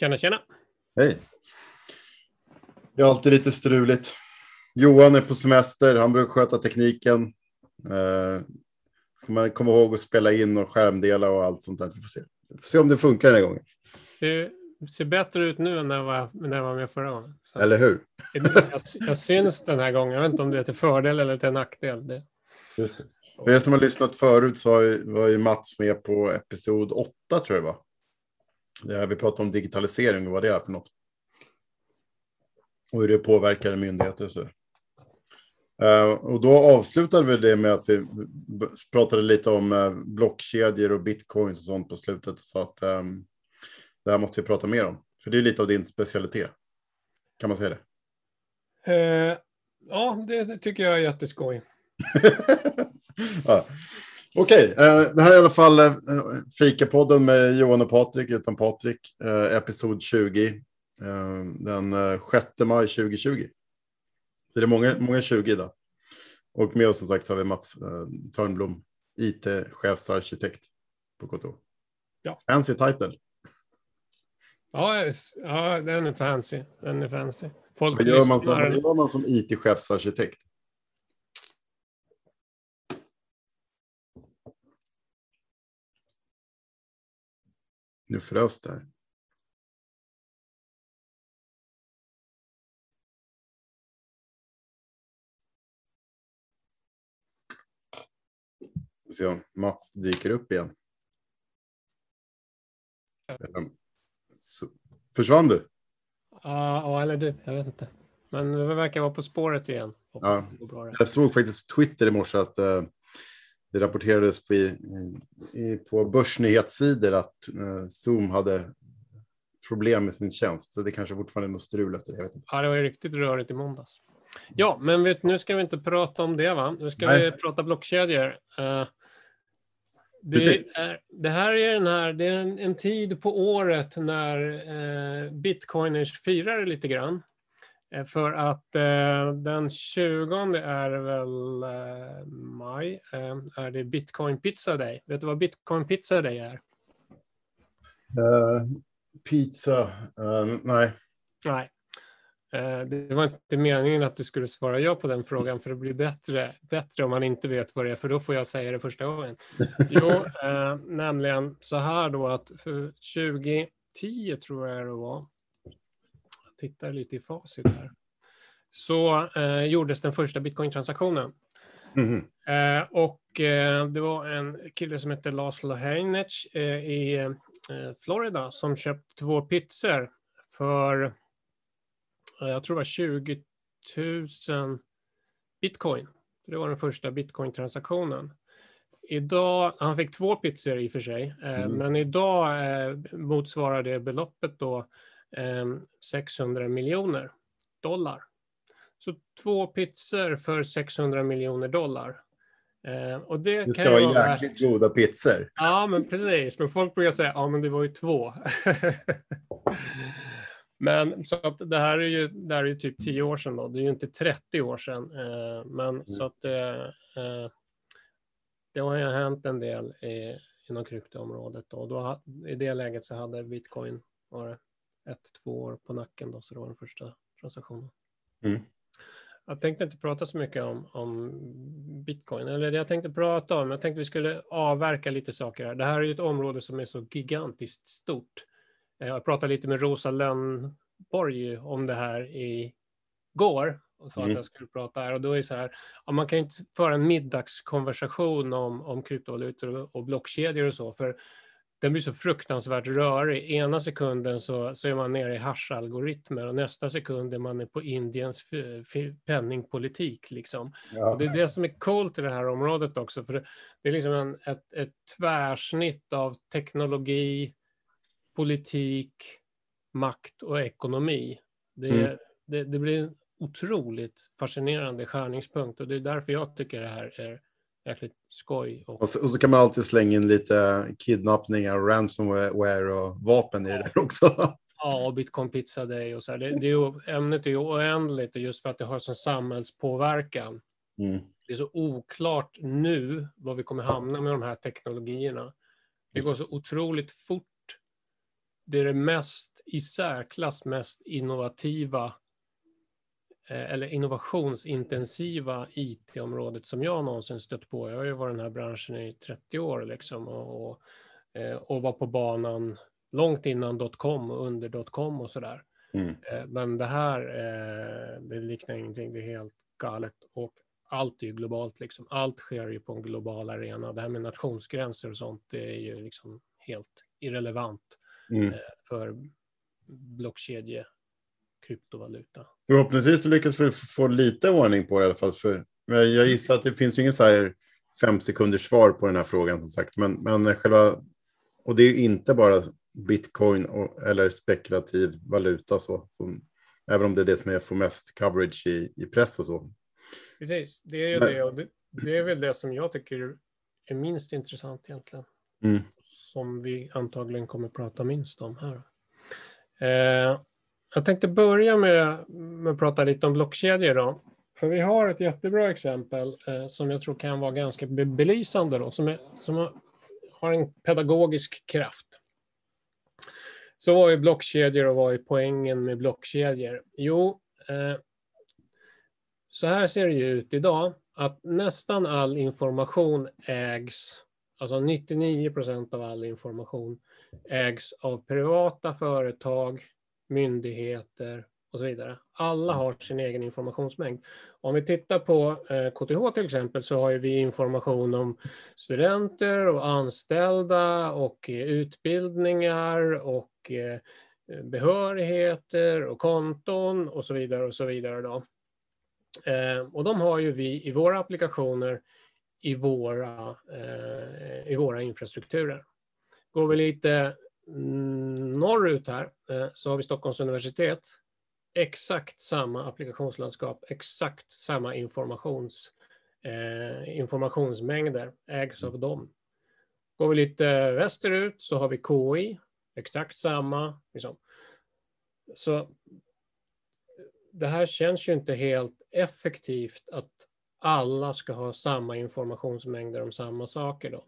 Tjena, tjena. Hej. Det är alltid lite struligt. Johan är på semester, han brukar sköta tekniken. Eh, ska man komma ihåg att spela in och skärmdela och allt sånt där. Vi får se, vi får se om det funkar den här gången. Ser, ser bättre ut nu än när jag var, när jag var med förra gången. Så Eller hur? jag, jag syns den här gången. Jag vet inte om det är till fördel eller till nackdel. Det, Just det. För er som har lyssnat förut så var ju, var ju Mats med på episod 8 tror jag det var. Det här vi pratade om digitalisering och vad det är för något. Och hur det påverkar myndigheter så. Uh, och då avslutade vi det med att vi pratade lite om uh, blockkedjor och bitcoins och sånt på slutet. Så att um, det här måste vi prata mer om. För det är lite av din specialitet. Kan man säga det? Eh, ja, det, det tycker jag är jätteskoj. ja. Okej, eh, det här är i alla fall eh, Fikapodden med Johan och Patrik, utan Patrik, eh, episod 20, eh, den eh, 6 maj 2020. Så det är många, många 20 idag. Och med oss som sagt så har vi Mats Törnblom, IT-chefsarkitekt på KTH. Ja. Fancy title. Ja, ja, den är fancy. Den är fancy. Folk Vad gör man som, vad gör man som IT-chefsarkitekt? Nu frös det här. Vi får Se om Mats dyker upp igen. Så, försvann du? Ja, eller du, jag vet inte. Men det verkar vara på spåret igen. Ja. Jag såg faktiskt på Twitter i morse att eh, det rapporterades på, i, på börsnyhetssidor att eh, Zoom hade problem med sin tjänst. Så det kanske fortfarande är något strul efter det. Jag vet inte. Ja, det var riktigt rörigt i måndags. Ja, men vet, nu ska vi inte prata om det, va? Nu ska Nej. vi prata blockkedjor. Eh, det, är, det här är, den här, det är en, en tid på året när uh, bitcoiners firar lite grann. Eh, för att eh, den 20 är väl eh, maj, eh, är det bitcoin pizza day. Vet du vad bitcoin pizza day är? Eh, pizza, eh, nej. Nej. Det var inte meningen att du skulle svara ja på den frågan, för det blir bättre, bättre om man inte vet vad det är, för då får jag säga det första gången. Jo, nämligen så här då att för 2010 tror jag det var, tittar lite i facit här, så eh, gjordes den första bitcoin-transaktionen. Mhm. Eh, och eh, det var en kille som hette Laszlo Heinech eh, i eh, Florida som köpte två pizzor för, eh, jag tror det var 20 000 bitcoin. Det var den första bitcoin-transaktionen. Idag, han fick två pizzor i och för sig, Mm. men idag motsvarar det beloppet då 600 miljoner dollar. Så två pizzor för 600 miljoner dollar. Eh, och det, Det kan ska vara vara värt- jäkligt goda pizzor. Ja, men precis. Men folk brukar säga, ja men det var ju två. men så att det här är ju, det här är ju typ 10 år sedan då. Det är ju inte 30 år sedan. Eh, men så att eh, eh, det har ju hänt en del i, inom kryptoområdet. Då. Och då, I det läget så hade bitcoin var det ett, två år på nacken då, så det var den första transaktionen. Mm. Jag tänkte inte prata så mycket om, om bitcoin, eller det jag tänkte prata om, jag tänkte vi skulle avverka lite saker här. Det här är ju ett område som är så gigantiskt stort. Eh, Jag pratade lite med Rosa Lönnborg om det här i går och sa Mm. att jag skulle prata här och då är det så här, ja, man kan ju inte föra en middagskonversation om, om kryptovalutor och, och blockkedjor och så, för den blir så fruktansvärt rörig. Ena sekunden så, så är man nere i hash-algoritmer och nästa sekund är man på Indiens penningpolitik. Liksom. Ja. Och det är det som är coolt i det här området också, för det, det är liksom en, ett, ett tvärsnitt av teknologi, politik, makt och ekonomi. Det, Mm. det, det blir en otroligt fascinerande skärningspunkt och det är därför jag tycker det här är jäkligt skoj. Och, Och så, och så kan man alltid slänga in lite kidnappningar, ransomware och vapen i det där också. ja, och Bitcoin Pizza Day och så här. Det, det är ju, ämnet är ju oändligt just för att det har sån samhällspåverkan. Mm. Det är så oklart nu var vi kommer hamna med de här teknologierna. Det går så otroligt fort det är det mest i särklass mest innovativa eller innovationsintensiva IT-området som jag någonsin stött på. Jag har ju varit i den här branschen i 30 år liksom och, och, eh, och var på banan långt innan dotcom och under dotcom och sådär. Mm. Men det här, det liknar ingenting, det är helt galet. Och allt är ju globalt, liksom. allt sker ju på en global arena. Det här med nationsgränser och sånt, det är ju liksom helt irrelevant mm. eh, för blockkedje kryptovaluta. Förhoppningsvis lyckas vi få lite ordning på det i alla fall. För, jag gissar att det finns ju ingen så här fem sekunders svar på den här frågan som sagt. Men, men själva, och det är inte bara bitcoin och, eller spekulativ valuta så. Som, även om det är det som är, får mest coverage i, i press och så. Precis, det är ju Men... det och det, det, är väl det som jag tycker är minst intressant egentligen. Mm. Som vi antagligen kommer prata minst om här. Eh, jag tänkte börja med, med att prata lite om blockkedjor då. För vi har ett jättebra exempel eh, som jag tror kan vara ganska belysande då, som, är, som har en pedagogisk kraft. Så vad är blockkedjor och vad är poängen med blockkedjor? Jo, eh, så här ser det ut idag, att nästan all information ägs, alltså 99 procent av all information ägs av privata företag, myndigheter och så vidare. Alla har sin egen informationsmängd. Om vi tittar på KTH eh, till exempel så har vi information om studenter och anställda och eh, utbildningar och eh, behörigheter och konton och så vidare och så vidare. Då. Och de har ju vi i våra applikationer i våra, i våra infrastrukturer. Går vi lite Mm, norrut här eh, så har vi Stockholms universitet. Exakt samma applikationslandskap, exakt samma informations, eh, informationsmängder ägs av dem. Går vi lite västerut så har vi KI, exakt samma. Liksom. Så det här känns ju inte helt effektivt att alla ska ha samma informationsmängder om samma saker. Då.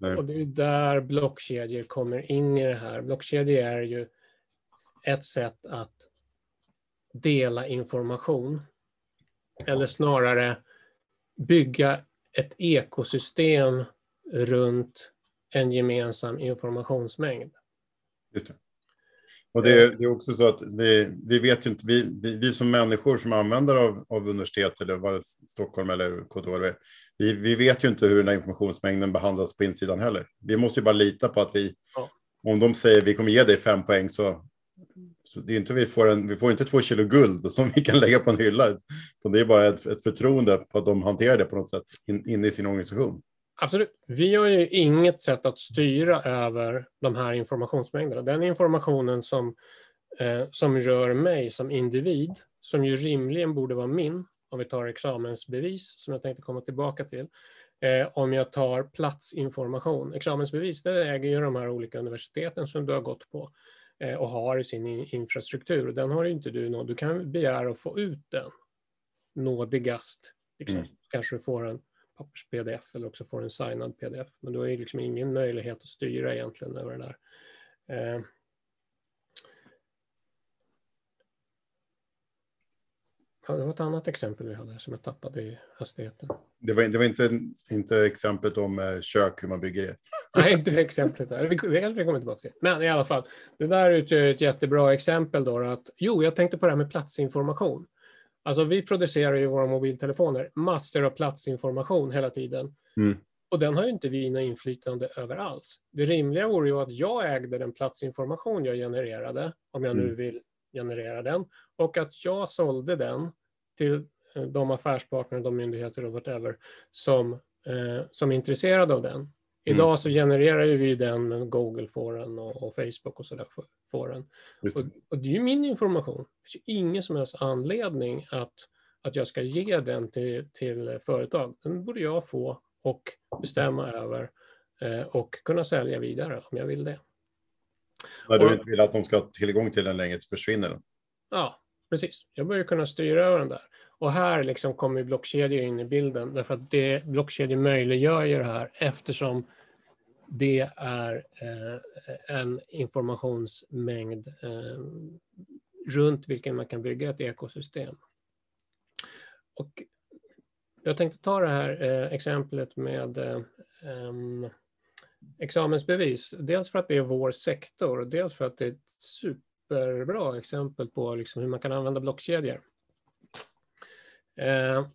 Nej. Och det är där blockkedjor kommer in i det här. Blockkedjor är ju ett sätt att dela information. Eller snarare bygga ett ekosystem runt en gemensam informationsmängd. Just det. Och det, det, är också så att vi, vi vet ju inte, vi, vi, vi som människor som använder av, av universitet eller var Stockholm eller KTH, vi, vi vet ju inte hur den här informationsmängden behandlas på insidan heller. Vi måste ju bara lita på att vi, ja. om de säger vi kommer ge dig fem poäng så, så det är inte vi får en, vi får inte två kilo guld som vi kan lägga på en hylla. Det är bara ett, ett förtroende på att de hanterar det på något sätt in, inne i sin organisation. Absolut. Vi har ju inget sätt att styra över de här informationsmängderna. Den informationen som, eh, som rör mig som individ, som ju rimligen borde vara min, om vi tar examensbevis, som jag tänkte komma tillbaka till, eh, om jag tar platsinformation. Examensbevis, det äger ju de här olika universiteten som du har gått på eh, och har i sin infrastruktur. Den har inte du någon. Du kan begära att få ut den nådigast. Liksom. Mm. Kanske du får en pappers-pdf eller också får en signad pdf. Men du har ju liksom ingen möjlighet att styra egentligen över det där. Eh. Ja, det var ett annat exempel vi hade som jag tappade i hastigheten. Det var, det var inte, inte exemplet om eh, kök, hur man bygger det. Nej, inte det exemplet. Där. Det kanske vi kommer tillbaka till. Men i alla fall, det där utgör ett jättebra exempel då. Att, jo, jag tänkte på det här med platsinformation. Alltså vi producerar ju våra mobiltelefoner massor av platsinformation hela tiden. Mm. Och den har ju inte vi något inflytande över alls. Det rimliga vore ju att jag ägde den platsinformation jag genererade, om jag nu mm. vill generera den, och att jag sålde den till eh, de affärspartner, de myndigheter och whatever som, eh, som är intresserade av den. Idag mm. så genererar ju vi den, men Google får den och, och Facebook och sådär får den. Och, och, det är ju min information. Det finns ingen som helst anledning att, att jag ska ge den till, till företag. Den borde jag få och bestämma över eh, och kunna sälja vidare om jag vill det. När du och, inte vill att de ska ha tillgång till den längre så försvinner den. Ja, precis. Jag börjar kunna styra över den där. Och här liksom kommer blockkedjor in i bilden därför att det, blockkedjor möjliggör ju det här eftersom det är eh, en informationsmängd eh, runt vilken man kan bygga ett ekosystem. Och jag tänkte ta det här eh, exemplet med examensbevis. Dels för att det är vår sektor, dels för att det är ett superbra exempel på liksom hur man kan använda blockkedjor. Eh,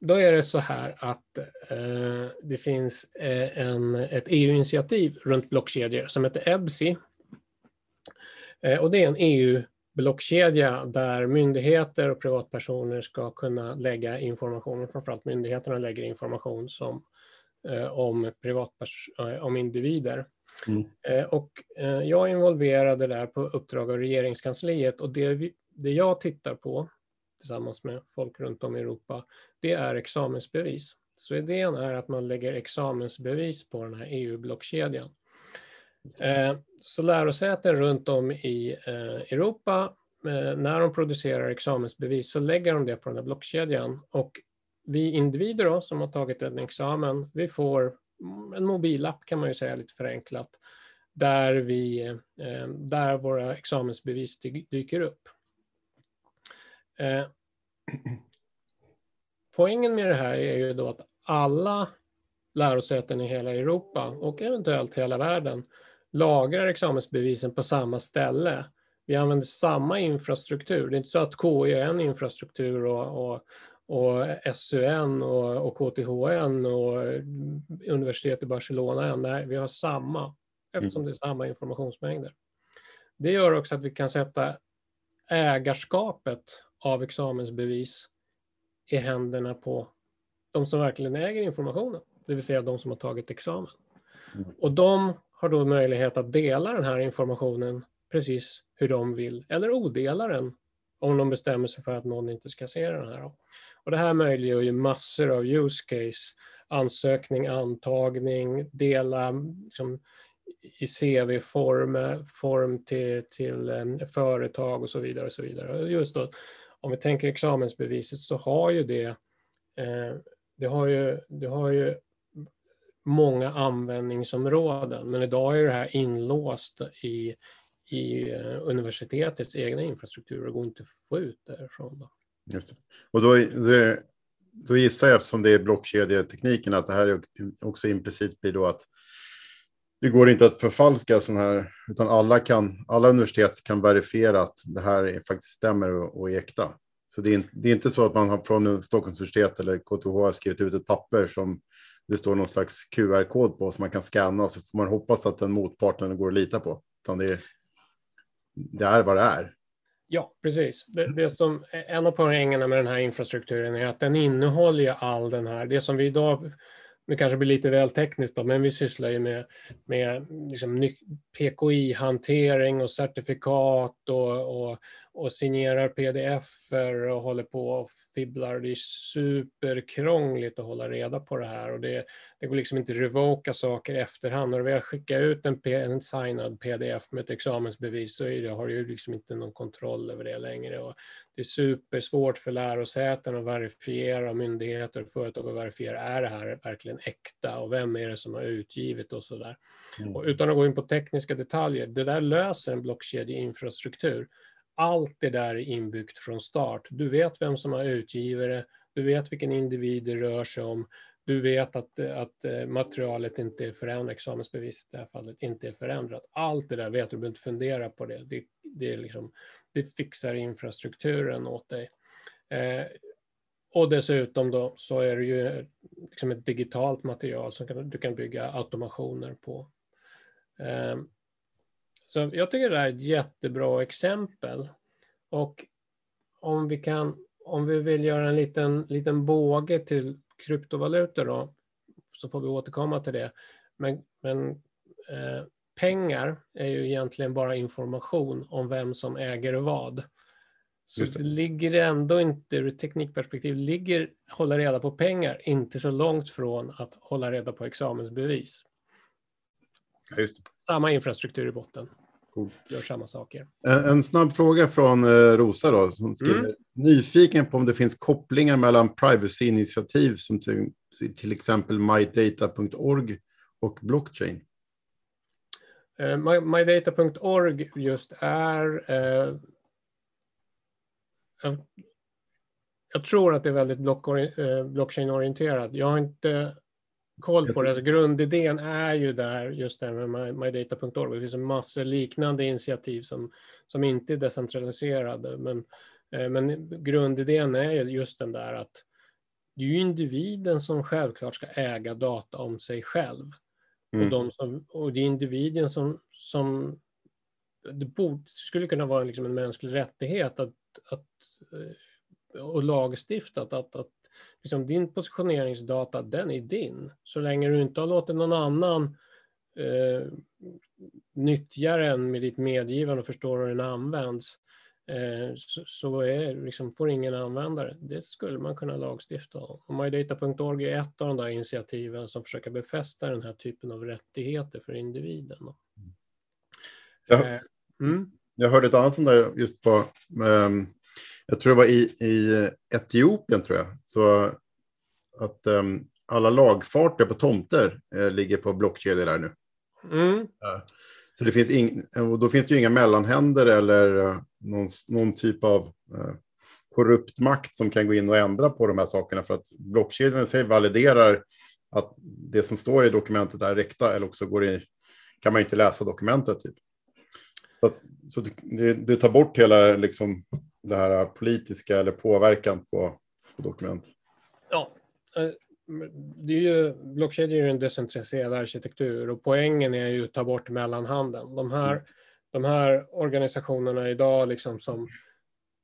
då är det så här att eh, det finns eh, en, ett EU-initiativ runt blockkedjor som heter EBSI. Och det är en EU-blockkedja där myndigheter och privatpersoner ska kunna lägga information, framförallt myndigheterna lägger information som Eh, om, privatpers- om individer. Mm. Eh, och eh, jag är involverad där på uppdrag av regeringskansliet och det, vi, det jag tittar på tillsammans med folk runt om i Europa, det är examensbevis. Så idén är att man lägger examensbevis på den här EU-blockkedjan. Eh, så lärosäten runt om i eh, Europa, eh, när de producerar examensbevis så lägger de det på den här blockkedjan och vi individer då, som har tagit en examen, vi får en mobilapp kan man ju säga lite förenklat, där, vi, där våra examensbevis dyker upp. Eh, poängen med det här är ju då att alla lärosäten i hela Europa och eventuellt hela världen lagrar examensbevisen på samma ställe. Vi använder samma infrastruktur. Det är inte så att KI är en infrastruktur och, och, och SUN och, och KTHN och universitetet i Barcelona. Nej, vi har samma eftersom det är samma informationsmängder. Det gör också att vi kan sätta ägarskapet av examensbevis i händerna på de som verkligen äger informationen, det vill säga de som har tagit examen. Mm. Och de har då möjlighet att dela den här informationen precis hur de vill, eller odela den om de bestämmer sig för att någon inte ska se den här. Och det här möjliggör ju massor av use case, ansökning, antagning, dela liksom, i CV-form form till, till um, företag och så vidare. Och så vidare. Just då, om vi tänker examensbeviset så har ju det, eh, det, har ju, det har ju många användningsområden, men idag är det här inlåst i, i eh, universitetets egna infrastruktur och går inte att få ut därifrån. Då. Just det. Och då, då, då gissar jag, eftersom det är blockkedjetekniken, att det här också implicit blir då att det går inte att förfalska sådana här, utan alla, kan, alla universitet kan verifiera att det här faktiskt stämmer och, och är äkta. Så det är, inte, det är inte så att man har från Stockholms universitet eller KTH har skrivit ut ett papper som det står någon slags QR-kod på som man kan scanna så får man hoppas att den motparten går att lita på. Utan det, är, det är vad det är. Ja, precis. Det, det som, en av poängerna med den här infrastrukturen är att den innehåller all den här, det som vi idag nu kanske blir lite väl tekniskt, då, men vi sysslar ju med, med liksom PKI-hantering och certifikat och, och, och signerar pdf och håller på och fibblar. Det är superkrångligt att hålla reda på det här och det, det går liksom inte att revoka saker i efterhand. När vi har skickat ut en, en signad pdf med ett examensbevis så det, har du liksom inte någon kontroll över det längre. Och det är supersvårt för lärosäten att verifiera, myndigheter och företag att verifiera, är det här verkligen äkta och vem är det som har utgivit och sådär. Mm. Och utan att gå in på tekniska detaljer, det där löser en blockkedjeinfrastruktur allt det där är inbyggt från start. Du vet vem som har utgivare, du vet vilken individ det rör sig om, du vet att, att eh, materialet inte är förändrat, examensbeviset i det här fallet inte är förändrat. Allt det där vet du, du behöver inte fundera på det. Det, det, är liksom, det fixar infrastrukturen åt dig. Eh, och dessutom då så är det ju liksom ett digitalt material som kan, du kan bygga automationer på. Eh, så jag tycker det här är ett jättebra exempel. Och om vi kan, om vi vill göra en liten, liten båge till kryptovalutor då, så får vi återkomma till det. Men, men eh, pengar är ju egentligen bara information om vem som äger vad. Så det. det ligger ändå inte, ur ett teknikperspektiv, ligger hålla reda på pengar inte så långt från att hålla reda på examensbevis. Ja, Samma infrastruktur i botten. Cool. Gör samma saker. En, en snabb fråga från uh, Rosa då. Som skriver, mm. Nyfiken på om det finns kopplingar mellan privacy-initiativ som till, till exempel mydata.org och blockchain. Eh, mydata.org just är... Eh, jag, jag, tror att det är väldigt eh, blockchain-orienterat. Jag har inte koll på det. Alltså, grundidén är ju där, just det med mydata.org. Det finns en massa liknande initiativ som, som inte är decentraliserade. Men, eh, men grundidén är just den där att det är ju individen som självklart ska äga data om sig själv. Mm. Och, de som, och det är individen som, som det borde, skulle kunna vara liksom en mänsklig rättighet att, att, eh, och lagstiftat att, att liksom din positioneringsdata, den är din. Så länge du inte har låtit någon annan eh, nyttja den med ditt medgivande och förstår hur den används, eh, så, så är, liksom, får ingen använda det. Det skulle man kunna lagstifta om. Och MyData.org är ett av de där initiativen som försöker befästa den här typen av rättigheter för individen. Jag, eh, mm. jag hörde ett annat sånt där just på um jag tror det var i, i Etiopien, tror jag, så att um, alla lagfarter på tomter uh, ligger på blockkedjor där nu. Mm. Uh, så det finns ing, och då finns det ju inga mellanhänder eller uh, någon, någon, typ av korrupt makt som kan gå in och ändra på de här sakerna för att blockkedjan i sig validerar att det som står i dokumentet är räkta eller också går i, kan man inte läsa dokumentet. Typ. Så, att, så det, det, tar bort hela liksom, det här politiska eller påverkan på, på dokument? Ja, eh, det är ju, blockkedjor är en decentraliserad arkitektur och poängen är ju att ta bort mellanhanden. De här, mm. de här organisationerna idag liksom som,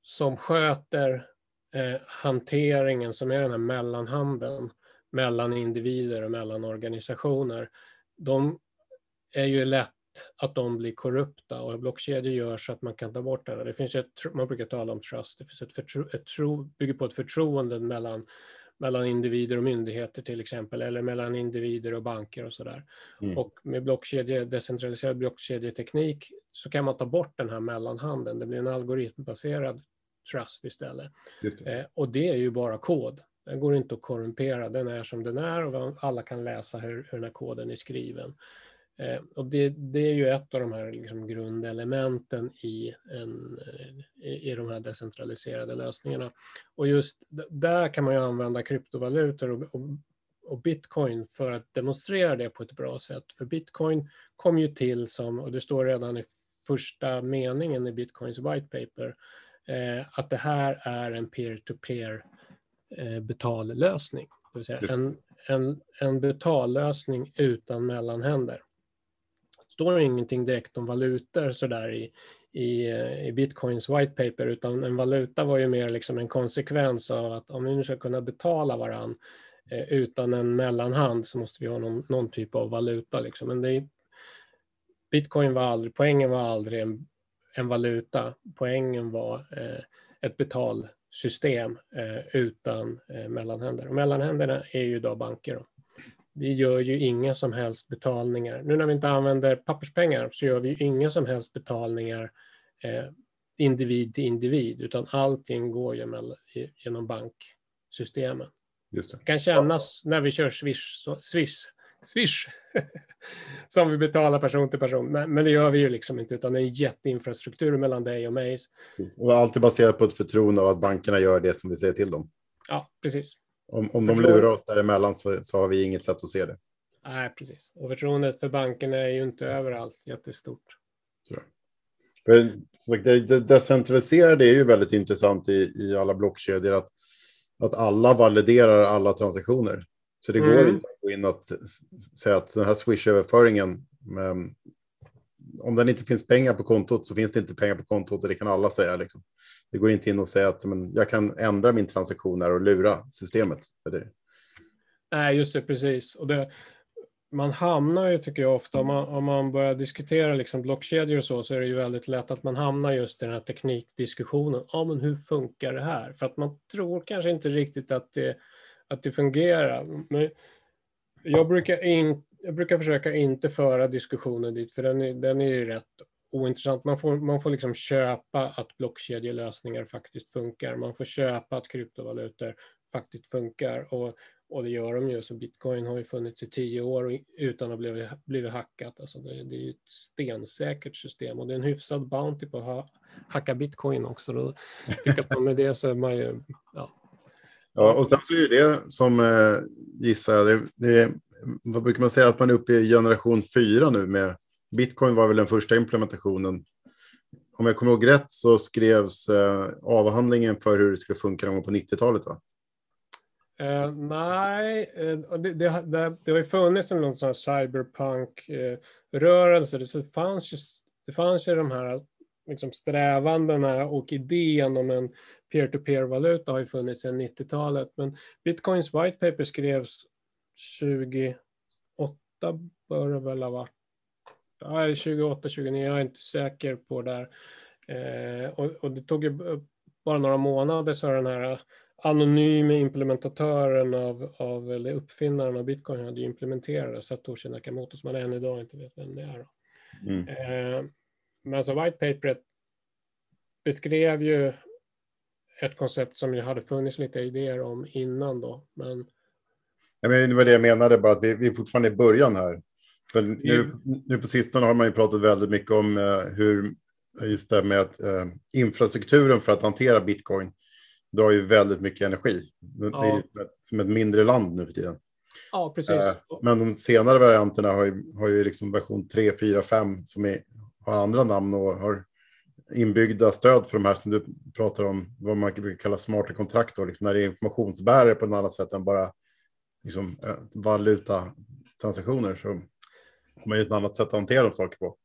som sköter eh, hanteringen, som är den här mellanhanden mellan individer och mellan organisationer, de är ju lätt att de blir korrupta och blockkedjor gör så att man kan ta bort det. Det finns ett, man brukar tala om trust, det finns ett, förtro, ett tro, bygger på ett förtroende mellan, mellan individer och myndigheter till exempel, eller mellan individer och banker och sådär. Mm. Och med blockkedje, decentraliserad blockkedjeteknik så kan man ta bort den här mellanhanden. Det blir en algoritmbaserad trust istället. Det. Eh, och det är ju bara kod. Den går inte att korrumpera, den är som den är och alla kan läsa hur, hur den här koden är skriven. Eh, och det, det, är ju ett av de här liksom grundelementen i, en, eh, i, i de här decentraliserade lösningarna. Och just där kan man ju använda kryptovalutor och, och, och, bitcoin för att demonstrera det på ett bra sätt. För bitcoin kom ju till som, och det står redan i första meningen i bitcoins white paper, eh, att det här är en peer-to-peer -peer, eh, betallösning. Det vill säga en, en, en betallösning utan mellanhänder står ingenting direkt om valutor sådär i, i, eh, i bitcoins white paper, utan en valuta var ju mer liksom en konsekvens av att om vi nu ska kunna betala varann eh, utan en mellanhand så måste vi ha någon, någon typ av valuta. Liksom. Men det, bitcoin var aldrig, poängen var aldrig en, en valuta, poängen var eh, ett betalsystem eh, utan eh, mellanhänder. Och mellanhänderna är ju då banker. Då vi gör ju inga som helst betalningar. Nu när vi inte använder papperspengar så gör vi inga som helst betalningar eh, individ till individ, utan allting går genom, genom banksystemen. Det. det. kan kännas när vi kör Swish, så, Swish, Swish som vi betalar person till person, men, men, det gör vi ju liksom inte, utan det är en jätteinfrastruktur mellan dig och mig. Och alltid baserat på ett förtroende av att bankerna gör det som vi säger till dem. Ja, precis. Om, om de lurar oss däremellan så, så har vi inget sätt att se det. Nej, precis. Och förtroendet för bankerna är ju inte överallt jättestort. Så. För, det, det decentraliserade är ju väldigt intressant i, i alla blockkedjor att, att alla validerar alla transaktioner. Så det mm. går inte att gå in och säga att den här Swish-överföringen om det inte finns pengar på kontot så finns det inte pengar på kontot och det kan alla säga. Liksom. Det går inte in och säga att men, jag kan ändra min transaktion här och lura systemet. För det. Nej, just det, precis. Och det, man hamnar ju, tycker jag ofta, om man, om man börjar diskutera liksom blockkedjor och så, så är det ju väldigt lätt att man hamnar just i den här teknikdiskussionen. Ja, men hur funkar det här? För att man tror kanske inte riktigt att det, att det fungerar. Men jag brukar inte jag brukar försöka inte föra diskussionen dit, för den är, den är ju rätt ointressant. Man får, man får liksom köpa att blockkedjelösningar faktiskt funkar. Man får köpa att kryptovalutor faktiskt funkar. Och, och det gör de ju. Så bitcoin har ju funnits i tio år utan att ha blivit, blivit hackat. Alltså det, det är ett stensäkert system och det är en hyfsad bounty på att ha, hacka bitcoin också. Då lyckas man med det så är man ju... Ja. Ja, och sen så är det som eh, gissar jag, det, det, vad brukar man säga att man är uppe i generation fyra nu med bitcoin var väl den första implementationen. Om jag kommer ihåg rätt så skrevs eh, avhandlingen för hur det skulle funka någon gång på 90-talet va? Eh, nej, eh, det, det, det, det har ju funnits en någon sån här cyberpunk-rörelse. Det, fanns ju, det fanns ju de här liksom, strävandena och idén om en peer-to-peer-valuta har ju funnits sedan 90-talet. Men Bitcoins white paper skrevs 2008 bör det väl ha varit. Ja, 28, 29, jag är inte säker på där. Eh, och, och, det tog ju bara några månader så den här anonyma implementatören av, av eller uppfinnaren av bitcoin hade implementerat Satoshi Nakamoto som man än idag inte vet vem det är. Mm. Eh, men alltså white paperet beskrev ju ett koncept som ju hade funnits lite idéer om innan då. Men... Ja, men det var det jag menade, bara att vi, vi är fortfarande i början här. För nu, nu på sistone har man ju pratat väldigt mycket om uh, hur just det med att uh, infrastrukturen för att hantera bitcoin drar ju väldigt mycket energi. Det är som ett mindre land nu för tiden. Ja, precis. Uh, men de senare varianterna har ju, har ju liksom version 3, 4, 5 som är, har andra namn och har inbyggda stöd för de här som du pratar om, vad man brukar kalla smarta kontrakt, då, liksom när det är informationsbärare på ett annat sätt än bara liksom, valutatransaktioner. Så har man ju ett annat sätt att hantera de saker på.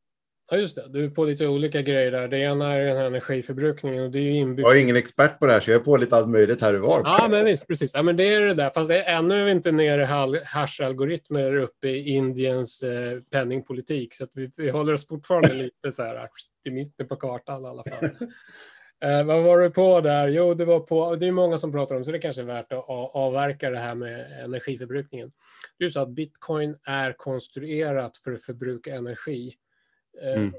Ja, just det. Du är på lite olika grejer där. Det ena är den här energiförbrukningen och det är ju inbyggt. Jag är ingen expert på det här, så jag är på lite allt möjligt här och var. Ja, men visst, precis. Ja, men det är det där. Fast det är ännu inte nere i hash-algoritmer uppe i Indiens eh, penningpolitik. Så att vi, vi håller oss fortfarande lite så här i mitten på kartan i alla fall. eh, vad var du på där? Jo, det var på, det är många som pratar om, så det kanske är värt att avverka det här med energiförbrukningen. Det är så att bitcoin är konstruerat för att förbruka energi. Eh, mm.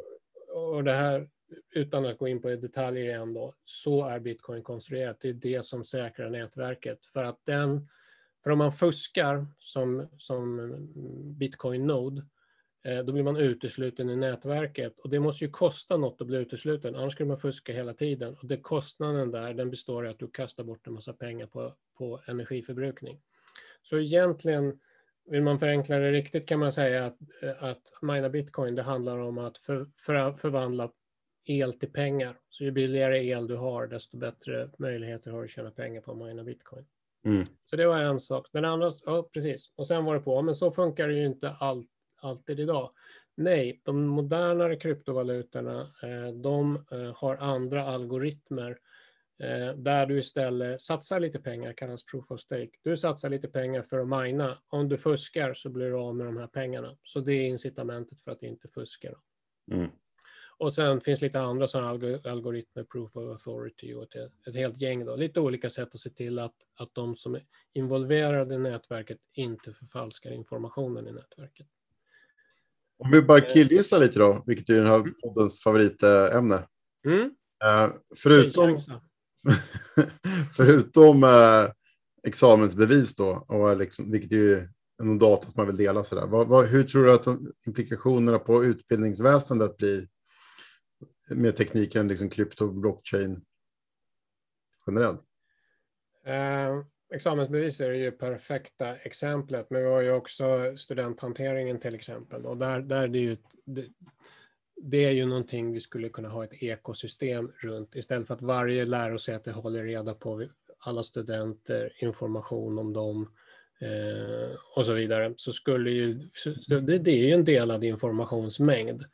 Och det här, utan att gå in på detaljer igen då, så är bitcoin konstruerat. Det är det som säkrar nätverket. För att den, för om man fuskar som, som bitcoin-node, då blir man utesluten i nätverket. Och det måste ju kosta något att bli utesluten, annars skulle man fuska hela tiden. Och det kostnaden där, den består i att du kastar bort en massa pengar på, på energiförbrukning. Så egentligen vill man förenkla det riktigt kan man säga att, att mina bitcoin, det handlar om att för, för, förvandla el till pengar. Så ju billigare el du har, desto bättre möjligheter har du att tjäna pengar på att mina bitcoin. Mm. Så det var en sak. Den andra, ja precis. Och sen var det på, men så funkar det ju inte all, alltid idag. Nej, de modernare kryptovalutorna, eh, de eh, har andra algoritmer Eh, där du istället satsar lite pengar, kallas proof of stake. Du satsar lite pengar för att mina. Om du fuskar så blir du av med de här pengarna. Så det är incitamentet för att inte fuska. Mm. Och sen finns lite andra sådana algoritmer, proof of authority och ett, ett helt gäng. Då. Lite olika sätt att se till att, att de som är involverade i nätverket inte förfalskar informationen i nätverket. Om vi bara killgissar lite då, vilket är den här poddens favoritämne. Mm. Uh, förutom, Förutom eh, examensbevis då, och liksom, vilket är ju en data som man vill dela. Så vad, vad, hur tror du att implikationerna på utbildningsväsendet blir med tekniken liksom krypto, blockchain generellt? Eh, examensbevis är ju perfekta exemplet, men vi har ju också studenthanteringen till exempel. Och där, där det är ju, det, det är ju någonting vi skulle kunna ha ett ekosystem runt istället för att varje lärosäte håller reda på alla studenter, information om dem eh, och så vidare. Så skulle ju, det, det är ju en delad informationsmängd.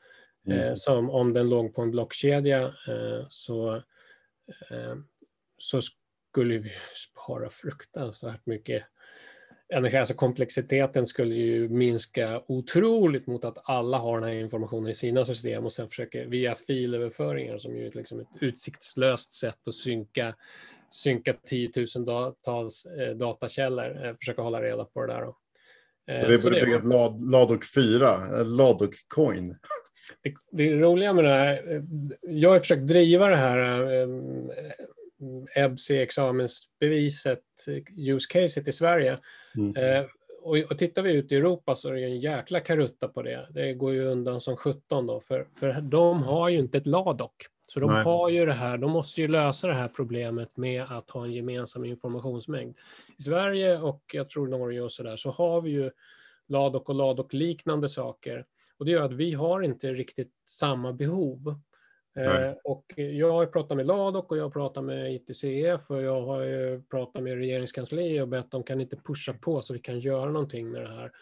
Eh, mm. som om den låg på en blockkedja eh, så, eh, så skulle vi spara fruktansvärt mycket energi, alltså komplexiteten skulle ju minska otroligt mot att alla har den här informationen i sina system och sen försöker via filöverföringar som ju är liksom ett utsiktslöst sätt att synka, synka tiotusentals eh, datakällor, eh, försöka hålla reda på det där. Då. Eh, så vi borde bygga ett lad, Ladok 4, Ladok Coin. Det, det roliga med det här, jag har försökt driva det här EBSI-examensbeviset, use-caset i Sverige. Mm. Eh, och, och tittar vi ut i Europa så är det en jäkla karutta på det. Det går ju undan som 17 då, för, för de har ju inte ett LADOC. Så de Nej. har ju det här, de måste ju lösa det här problemet med att ha en gemensam informationsmängd. I Sverige och jag tror Norge och sådär så har vi ju LADOC och LADOC-liknande saker. Och det gör att vi har inte riktigt samma behov. Eh, och jag har pratat med LADOK och jag har pratat med ITCF och jag har ju pratat med regeringskansliet och bett dem kan inte pusha på så vi kan göra någonting med det här.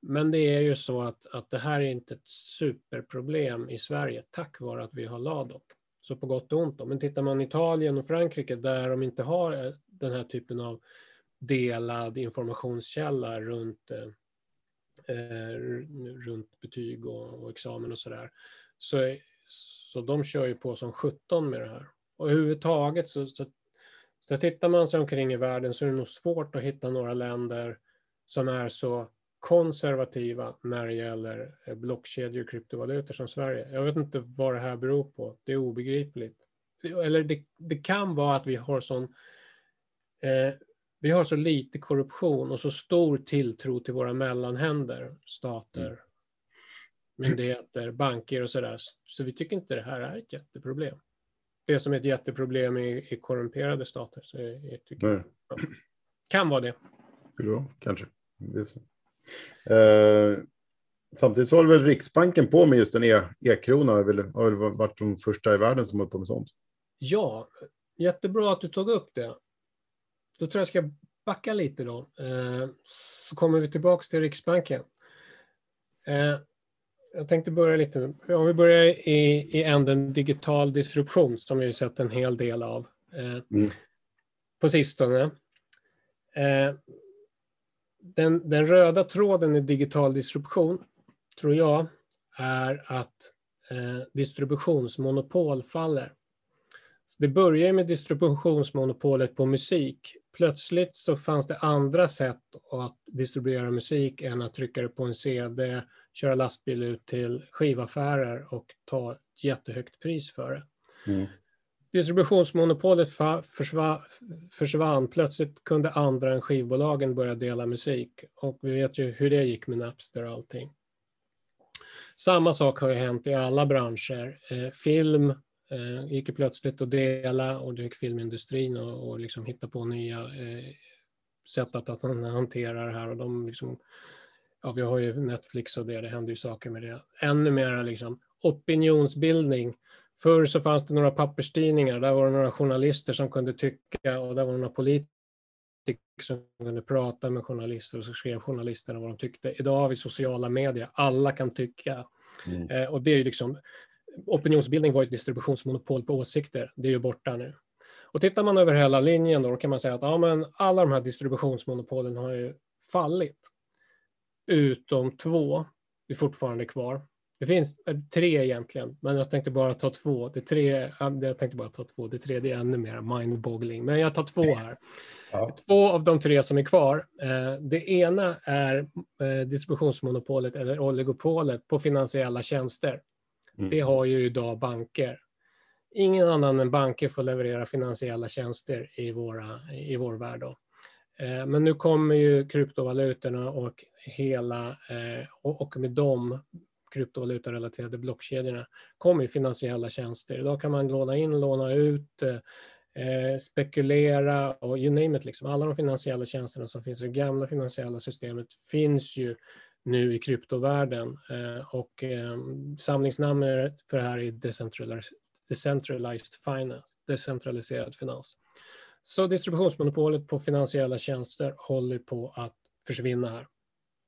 Men det är ju så att, att det här är inte ett superproblem i Sverige tack vare att vi har LADOK. Så på gott och ont. Då. Men tittar man Italien och Frankrike där de inte har eh, den här typen av delad informationskälla runt, eh, eh runt betyg och, och examen och sådär. Så, där. så så de kör ju på som 17 med det här. Och överhuvudtaget så, så, så tittar man sig omkring i världen så är det nog svårt att hitta några länder som är så konservativa när det gäller eh, blockkedjor och kryptovalutor som Sverige. Jag vet inte vad det här beror på. Det är obegripligt. Eller det, det kan vara att vi har sån eh, vi har så lite korruption och så stor tilltro till våra mellanhänder, stater, mm myndigheter, banker och sådär. Så vi tycker inte det här är ett jätteproblem. Det som är ett jätteproblem i, i korrumperade stater. Så jag, jag tycker, Nej. kan vara det. Vara, kanske. Eh, samtidigt så håller väl Riksbanken på med just en e- e-krona. har väl, har väl varit de första i världen som håller på med sånt. Ja, jättebra att du tog upp det. Då tror jag jag ska backa lite då. Eh, så kommer vi tillbaka till Riksbanken. Eh, jag tänkte börja lite, om vi börjar i, i änden digital disruption som vi sett en hel del av eh, Mm. på sistone. Eh, den, den röda tråden i digital disruption tror jag är att eh, distributionsmonopol faller. Så det börjar med distributionsmonopolet på musik. Plötsligt så fanns det andra sätt att distribuera musik än att trycka det på en CD, köra lastbil ut till skivaffärer och ta ett jättehögt pris för det. Mm. Distributionsmonopolet försvann. Plötsligt kunde andra än skivbolagen börja dela musik. Och vi vet ju hur det gick med Napster och allting. Samma sak har ju hänt i alla branscher. Eh, film eh, gick ju plötsligt att dela och det gick filmindustrin och, och liksom hitta på nya eh, sätt att, att han- hantera det här. Och de liksom, ja, vi har ju Netflix och det, det händer ju saker med det. Ännu mer liksom opinionsbildning. Förr så fanns det några papperstidningar, där var det några journalister som kunde tycka och där var det några politiker som kunde prata med journalister och så skrev journalisterna vad de tyckte. Idag har vi sociala medier, alla kan tycka. Mm. Eh, och det är ju liksom, opinionsbildning var ett distributionsmonopol på åsikter, det är ju borta nu. Och tittar man över hela linjen då, då kan man säga att ja, men alla de här distributionsmonopolen har ju fallit. Utom två är fortfarande kvar. Det finns eh, tre egentligen, men jag tänkte bara ta två. Det tre, ja, jag tänkte bara ta två. Det tredje är ännu mer mind-boggling, men jag tar två här. Ja. Två av de tre som är kvar. Eh, det ena är eh, distributionsmonopolet eller oligopolet på finansiella tjänster. Mm. Det har ju idag banker. Ingen annan än banker får leverera finansiella tjänster i, våra, i vår värld. Då. Eh, men nu kommer ju kryptovalutorna och hela, eh, och med dem kryptovalutarelaterade blockkedjorna kommer ju finansiella tjänster. Idag kan man låna in, låna ut, eh, spekulera och you name it. Liksom. Alla de finansiella tjänsterna som finns i det gamla finansiella systemet finns ju nu i kryptovärlden. Och samlingsnamnet för det här är decentralized finance, decentraliserad finans. Så distributionsmonopolet på finansiella tjänster håller på att försvinna här.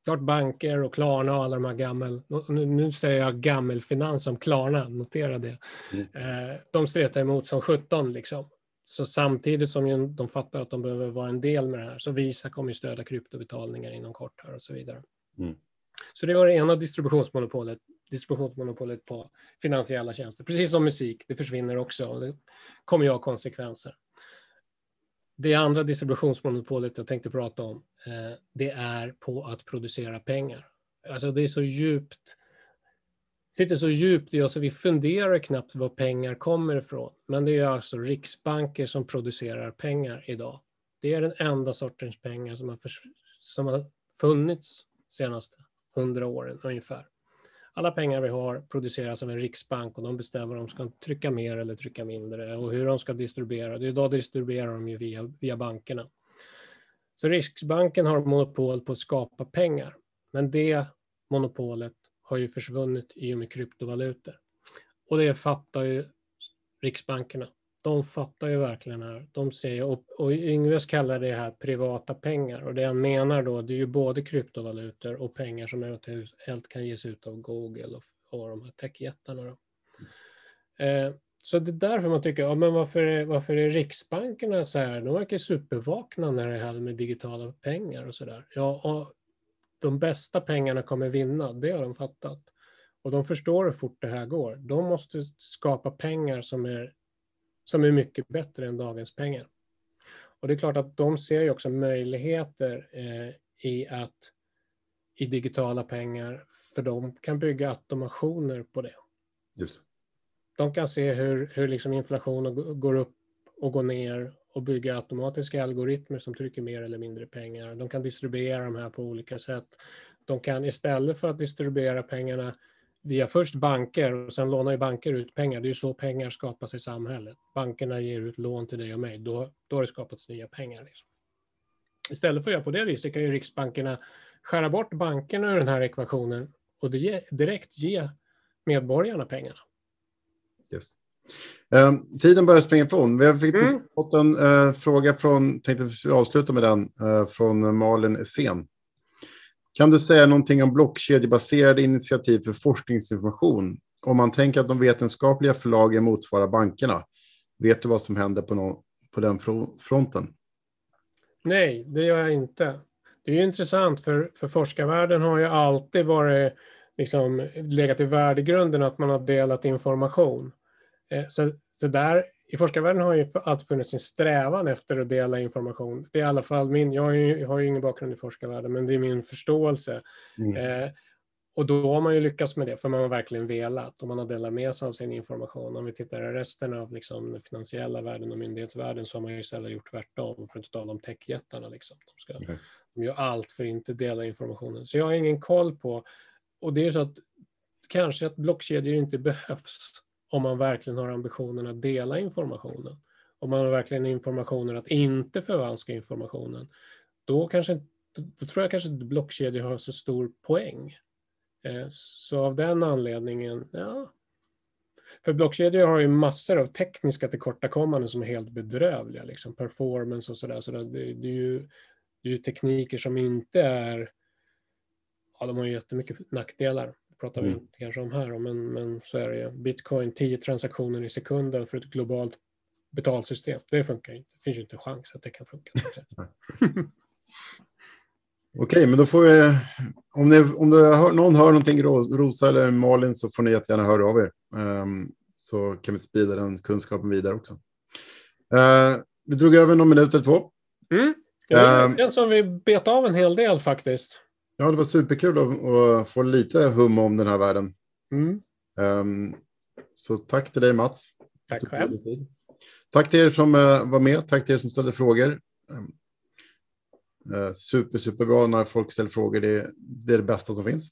Klart banker och Klarna och alla de här gammel, nu, nu säger jag gammelfinans som Klarna, notera det. Mm. Eh, de stretar emot som 17 liksom. Så samtidigt som de fattar att de behöver vara en del med det här så Visa kommer ju stödja kryptobetalningar inom kort här och så vidare. Mm. Så det var det ena distributionsmonopolet, distributionsmonopolet på finansiella tjänster. Precis som musik, det försvinner också och det kommer ju ha konsekvenser. Det andra distributionsmonopolet jag tänkte prata om, eh, det är på att producera pengar. Alltså det är så djupt sitter så djupt i oss att vi funderar knappt var pengar kommer ifrån. Men det är alltså riksbanker som producerar pengar idag. Det är den enda sortens pengar som har, för, som har funnits senaste hundra åren ungefär. Alla pengar vi har produceras av en riksbank och de bestämmer om de ska trycka mer eller trycka mindre och hur de ska distribuera. Idag distribuerar de ju via, via bankerna. Så Riksbanken har monopol på att skapa pengar. Men det monopolet har ju försvunnit i och med kryptovalutor. Och det fattar ju Riksbankerna. De fattar ju verkligen här. De säger, och, och Yngves kallar det här privata pengar. Och det han menar då, det är ju både kryptovalutor och pengar som eventuellt kan ges ut av Google och, och de här techjättarna. Då. Eh, så det är därför man tycker, ja, men varför, är, varför är riksbankerna så här? De verkar supervakna när det gäller med digitala pengar och så där. Ja, och de bästa pengarna kommer vinna, det har de fattat. Och de förstår hur fort det här går. De måste skapa pengar som är, som är mycket bättre än dagens pengar. Och det är klart att de ser ju också möjligheter eh, i att i digitala pengar, för de kan bygga automationer på det. Just. De kan se hur, hur liksom inflationen går upp och går ner och bygga automatiska algoritmer som trycker mer eller mindre pengar. De kan distribuera de här på olika sätt. De kan istället för att distribuera pengarna via först banker och sen lånar ju banker ut pengar. Det är ju så pengar skapas i samhället. Bankerna ger ut lån till dig och mig. Då, då har det skapats nya pengar. Liksom. Istället för att göra på det viset kan ju riksbankerna skära bort bankerna ur den här ekvationen och direkt ge medborgarna pengarna. Yes. Um, tiden börjar springa ifrån. Vi har mm. fått en uh, fråga från, tänkte vi avsluta med den, uh, från Malin Sen. Kan du säga någonting om blockkedjebaserade initiativ för forskningsinformation? Om man tänker att de vetenskapliga förlagen motsvarar bankerna, vet du vad som händer på, någon, på den fronten? Nej, det gör jag inte. Det är ju intressant, för, för forskarvärlden har ju alltid varit liksom, legat i värdegrunden att man har delat information. Eh, så, så där, i forskarvärlden har ju alltid funnits en strävan efter att dela information. Det är i alla fall min, jag har ju, jag har ju ingen bakgrund i forskarvärlden, men det är min förståelse. Mm. Eh, och då har man ju lyckats med det, för man har verkligen velat och man har delat med sig av sin information. Om vi tittar i resten av liksom, den finansiella världen och myndighetsvärlden så har man ju istället gjort tvärtom, för att tala om techjättarna. Liksom. De, ska, mm. de gör allt för att inte dela informationen. Så jag har ingen koll på, och det är så att kanske att blockkedjor inte behövs om man verkligen har ambitionen att dela informationen. Om man har verkligen informationen att inte förvanska informationen, då, kanske, då tror jag kanske inte blockkedjor har så stor poäng. Eh, så av den anledningen, ja. För blockkedjor har ju massor av tekniska tillkortakommanden som är helt bedrövliga, liksom performance och sådär. Så det, det, är ju, det är ju tekniker som inte är, ja de har ju jättemycket nackdelar pratar vi mm. inte kanske om här, men, men så är det ju. Bitcoin, 10 transaktioner i sekunden för ett globalt betalsystem. Det funkar inte. Det finns ju inte en chans att det kan funka. Okej, men då får vi, om, ni, om du hör, någon hör någonting, Rosa eller Malin, så får ni jättegärna höra av er. Um, så kan vi sprida den kunskapen vidare också. Uh, vi drog över någon minut eller två. Mm. Ja, det känns som vi bet av en hel del faktiskt. Ja, det var superkul att, att få lite hum om den här världen. Mm. Um, så tack till dig Mats. Tack själv. Tack till er som uh, var med. Tack till er som ställde frågor. Uh, super, superbra när folk ställer frågor. Det, det, är det bästa som finns.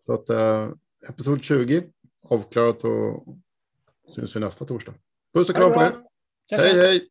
Så att uh, episod 20 avklarat och syns vi nästa torsdag. Puss och kram på er. Hej, hej.